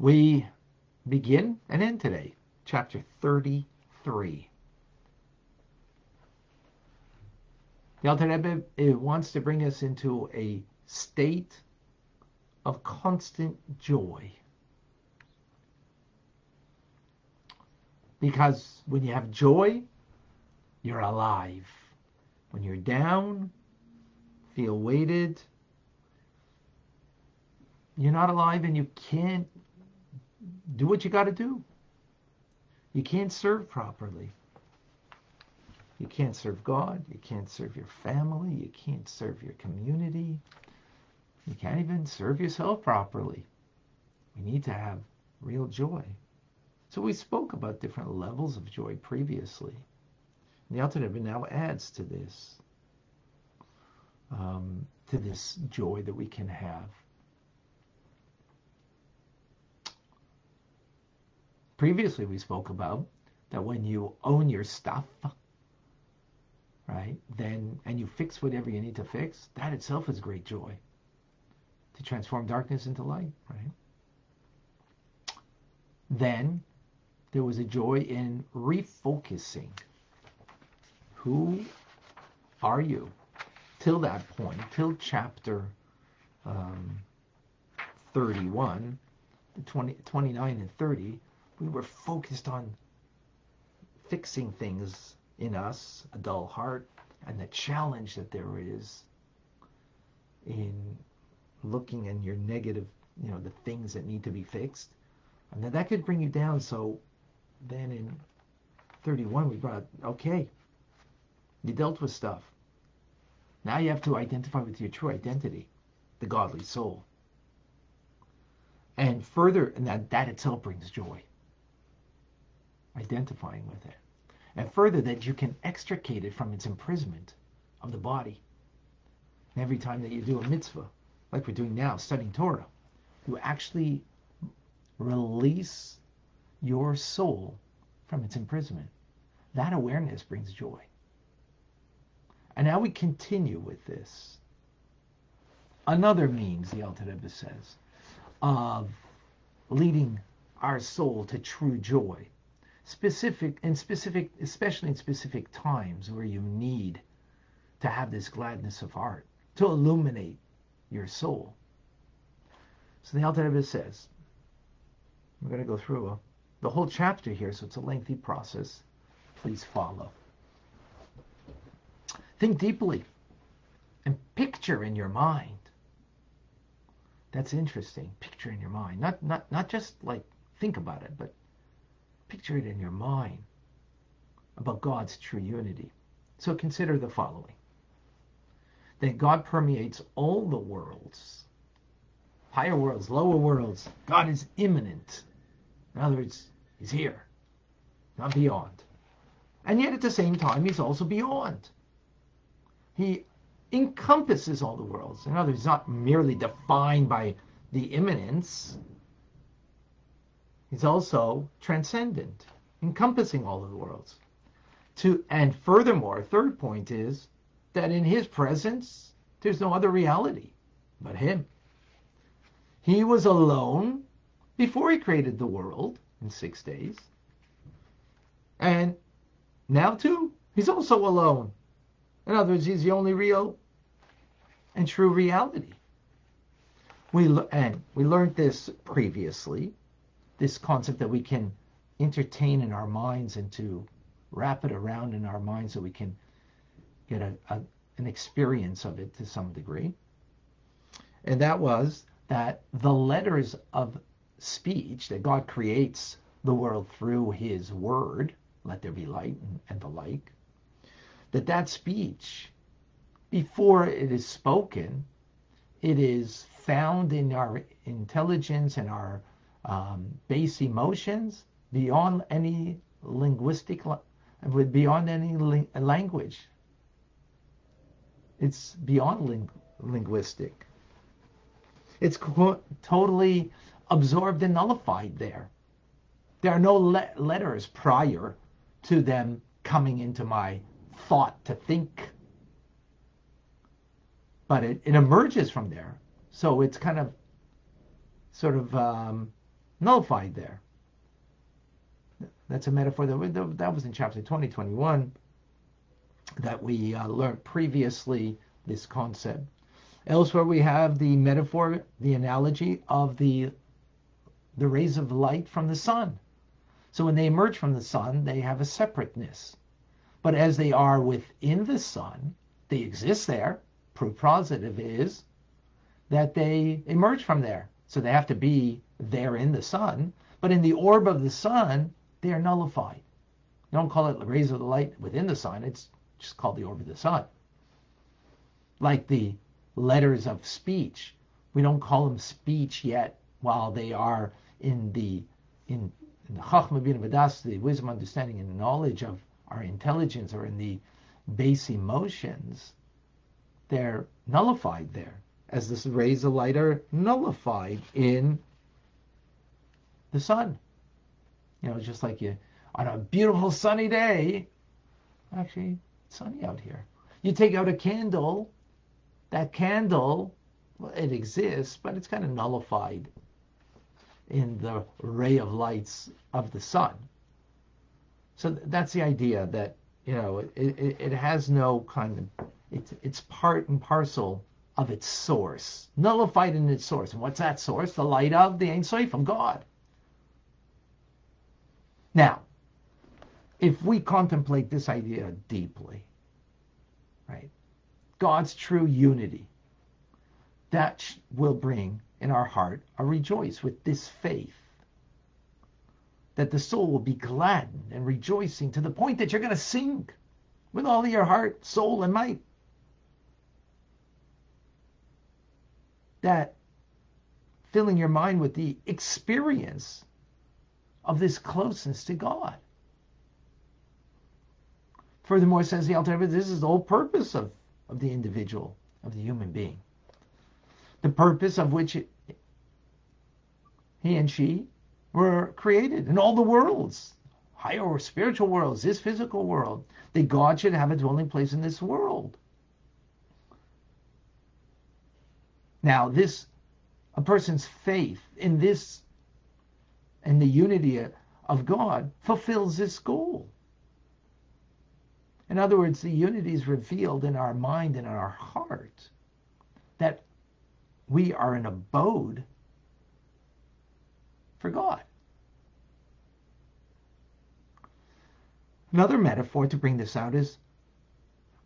We begin and end today, chapter 33. The Alter Rebbe wants to bring us into a state of constant joy. Because when you have joy, you're alive. When you're down, feel weighted, you're not alive and you can't do what you got to do. You can't serve properly. You can't serve God. You can't serve your family. You can't serve your community. You can't even serve yourself properly. We need to have real joy. So we spoke about different levels of joy previously. And the Alter Rebbe now adds to this, um, to this joy that we can have. Previously, we spoke about that when you own your stuff, right, then and you fix whatever you need to fix, that itself is great joy. To transform darkness into light, right? Then there was a joy in refocusing. Who are you? Till that point, till chapter um, 31, 20, 29 and 30, we were focused on fixing things in us, a dull heart, and the challenge that there is in looking in your negative, you know, the things that need to be fixed. And then that could bring you down. So then in 31, we brought, okay, you dealt with stuff. Now you have to identify with your true identity, the godly soul. And further, and that, that itself brings joy identifying with it. And further, that you can extricate it from its imprisonment of the body. And every time that you do a mitzvah, like we're doing now, studying Torah, you actually release your soul from its imprisonment. That awareness brings joy. And now we continue with this. Another means, the Alter Rebbe says, of leading our soul to true joy specific and specific, especially in specific times where you need to have this gladness of heart to illuminate your soul. So the Alter Rebbe says, we're going to go through a, the whole chapter here, so it's a lengthy process. Please follow. Think deeply and picture in your mind. That's interesting. Picture in your mind, not not not just like think about it, but Picture it in your mind about God's true unity. So consider the following that God permeates all the worlds, higher worlds, lower worlds. God is immanent. In other words, He's here, not beyond. And yet at the same time, He's also beyond. He encompasses all the worlds. In other words, not merely defined by the immanence, He's also transcendent, encompassing all of the worlds. To, and furthermore, third point is that in his presence, there's no other reality but him. He was alone before he created the world in six days. And now, too, he's also alone. In other words, he's the only real and true reality. We and we learned this previously this concept that we can entertain in our minds and to wrap it around in our minds so we can get a, a, an experience of it to some degree. And that was that the letters of speech that God creates the world through his word, let there be light and, and the like, that that speech, before it is spoken, it is found in our intelligence and our um, base emotions beyond any linguistic, beyond any ling- language. It's beyond ling- linguistic. It's totally absorbed and nullified there. There are no le- letters prior to them coming into my thought to think. But it, it emerges from there. So it's kind of sort of um, nullified there. That's a metaphor that, that was in chapter 20, 21 that we uh, learned previously this concept. Elsewhere, we have the metaphor, the analogy of the the rays of light from the sun. So when they emerge from the sun, they have a separateness. But as they are within the sun, they exist there. Proof positive is that they emerge from there. So they have to be there in the sun. But in the orb of the sun, they are nullified. You don't call it rays of the light within the sun. It's just called the orb of the sun. Like the letters of speech. We don't call them speech yet while they are in the in, in the Chachma Bin Vadas, the wisdom, understanding, and knowledge of our intelligence or in the base emotions, they're nullified there. As this rays of light are nullified in the sun. You know, just like you on a beautiful sunny day, actually sunny out here. You take out a candle that candle, well, it exists, but it's kind of nullified in the ray of lights of the sun. So that's the idea that you know it, it, it has no kind of it's it's part and parcel of its source, nullified in its source. And what's that source? The light of the Ein Sof from God. Now, if we contemplate this idea deeply, right, God's true unity. That will bring in our heart a rejoice with this faith that the soul will be gladdened and rejoicing to the point that you're going to sing with all of your heart, soul, and might. That filling your mind with the experience of this closeness to God. Furthermore, says the Alter this is the whole purpose of of the individual, of the human being. The purpose of which it, he and she were created in all the worlds, higher spiritual worlds, this physical world, that God should have a dwelling place in this world. Now, this, a person's faith in this, and the unity of God fulfills this goal. In other words, the unity is revealed in our mind and in our heart that we are an abode for God. Another metaphor to bring this out is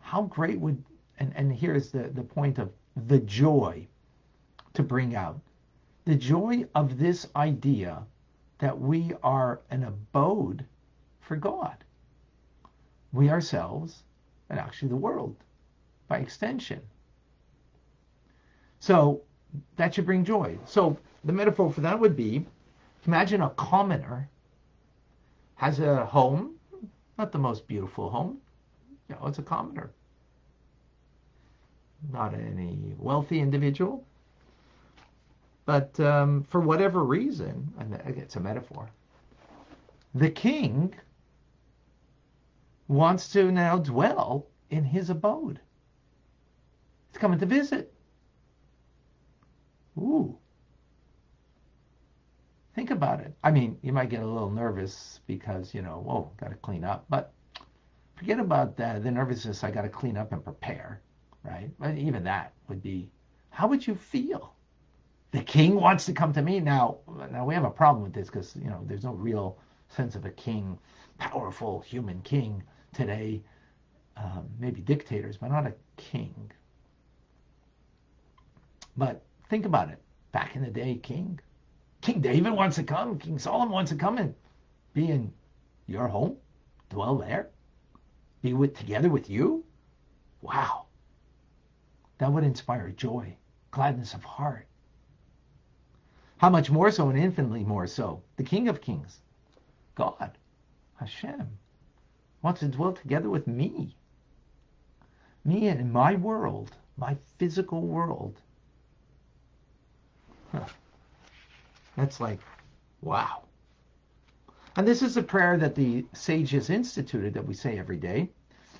how great would, and, and here's the, the point of the joy to bring out. The joy of this idea that we are an abode for God we ourselves, and actually the world by extension. So that should bring joy. So the metaphor for that would be imagine a commoner has a home, not the most beautiful home. You know, it's a commoner. Not any wealthy individual. But um, for whatever reason, and it's a metaphor, the king wants to now dwell in his abode. He's coming to visit. Ooh. Think about it. I mean, you might get a little nervous because, you know, whoa, got to clean up. But forget about the, the nervousness, I got to clean up and prepare, right? But even that would be, how would you feel? The king wants to come to me. Now, now we have a problem with this because, you know, there's no real sense of a king, powerful human king today, um, maybe dictators, but not a king. But think about it. Back in the day, king. King David wants to come. King Solomon wants to come and be in your home, dwell there, be with together with you. Wow. That would inspire joy, gladness of heart. How much more so and infinitely more so? The King of Kings, God, Hashem, wants to dwell together with me. Me and my world, my physical world. Huh. That's like, wow. And this is a prayer that the sages instituted that we say every day.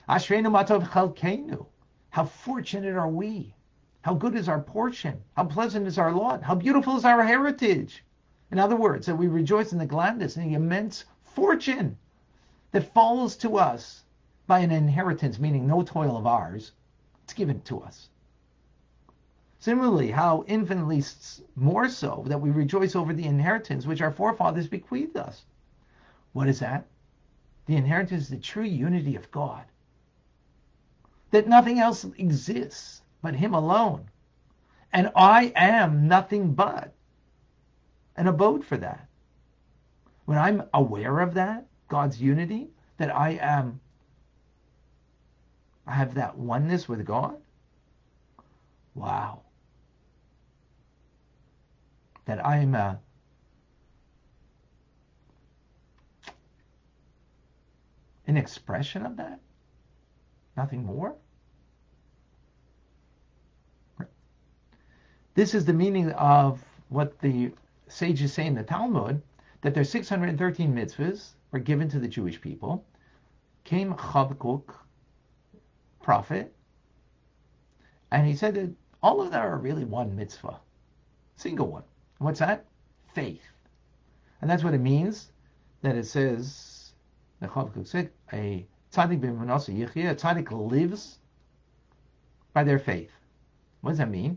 Ashreinu matov chalkeinu. How fortunate are we? How good is our portion? How pleasant is our lot? How beautiful is our heritage? In other words, that we rejoice in the gladness and the immense fortune that falls to us by an inheritance, meaning no toil of ours, it's given to us. Similarly, how infinitely more so that we rejoice over the inheritance which our forefathers bequeathed us. What is that? The inheritance is the true unity of God. That nothing else exists but Him alone. And I am nothing but an abode for that. When I'm aware of that, God's unity, that I am, I have that oneness with God. Wow. That I am a, an expression of that? Nothing more? This is the meaning of what the sages say in the Talmud, that there's 613 mitzvahs were given to the Jewish people. Came Chavakuk, prophet, and he said that all of them are really one mitzvah, single one. What's that? Faith. And that's what it means that it says, the Chavakuk said, a tzaddik b'emunaso yichya, a tzaddik lives by their faith. What does that mean?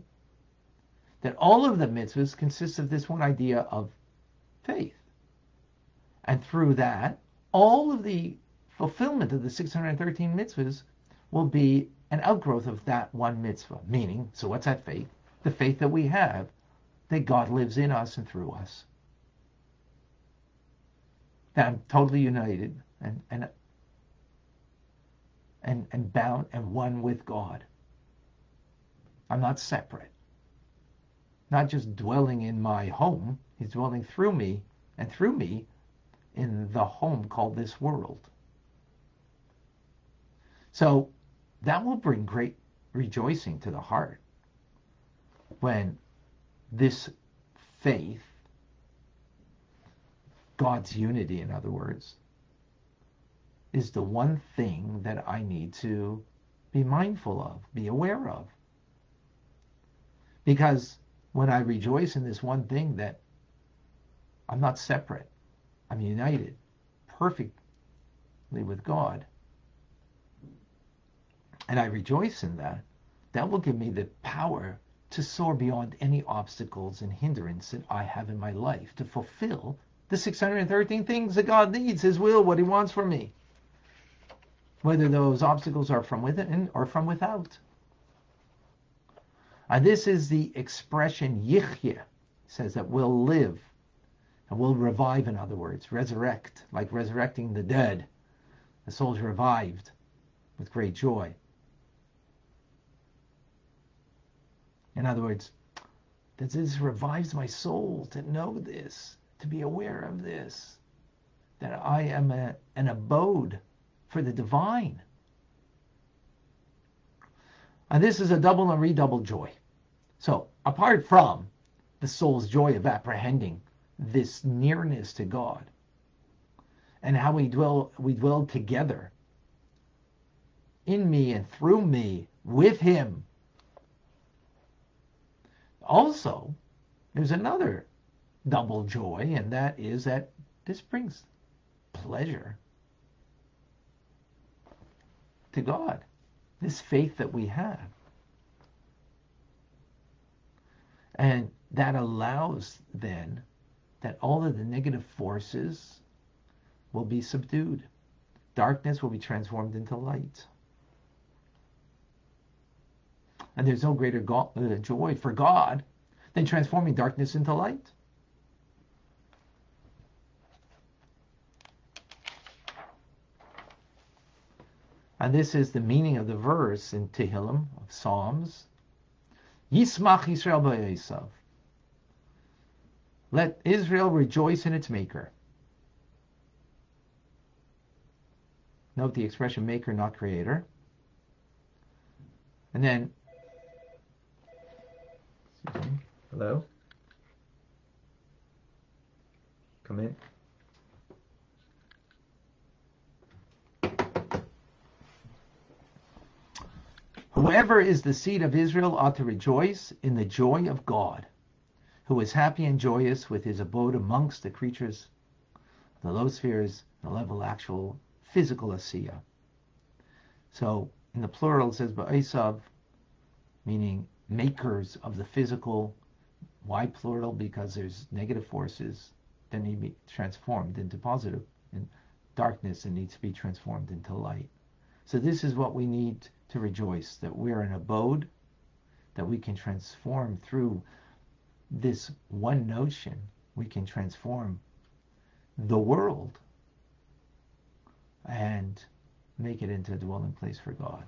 That all of the mitzvahs consist of this one idea of faith. And through that, all of the fulfillment of the 613 mitzvahs will be an outgrowth of that one mitzvah. Meaning, so what's that faith? The faith that we have that God lives in us and through us. That I'm totally united and and and, and bound and one with God. I'm not separate not just dwelling in my home, he's dwelling through me and through me in the home called this world. So that will bring great rejoicing to the heart when this faith, God's unity, in other words, is the one thing that I need to be mindful of, be aware of. Because when I rejoice in this one thing that I'm not separate, I'm united perfectly with God, and I rejoice in that, that will give me the power to soar beyond any obstacles and hindrance that I have in my life to fulfill the 613 things that God needs, His will, what He wants from me. Whether those obstacles are from within or from without. And this is the expression yichye, says that we'll live and we'll revive, in other words, resurrect, like resurrecting the dead. The soul's revived with great joy. In other words, that this revives my soul to know this, to be aware of this, that I am a, an abode for the divine. And this is a double and redouble joy. So, apart from the soul's joy of apprehending this nearness to God and how we dwell we dwell together in me and through me with him. Also, there's another double joy, and that is that this brings pleasure to God. This faith that we have. And that allows then that all of the negative forces will be subdued. Darkness will be transformed into light. And there's no greater uh, joy for God than transforming darkness into light. And this is the meaning of the verse in Tehillim of Psalms Yismach Israel b'osav. Let Israel rejoice in its maker. Note the expression maker, not creator. And then, hello? Come in. Whoever is the seed of Israel ought to rejoice in the joy of God. who is happy and joyous with his abode amongst the creatures, the low spheres, the level actual physical asiya. So in the plural it says b'osav, meaning makers of the physical. Why plural? Because there's negative forces that need to be transformed into positive, and darkness that needs to be transformed into light. So this is what we need to rejoice, that we're an abode, that we can transform through this one notion, we can transform the world and make it into a dwelling place for God.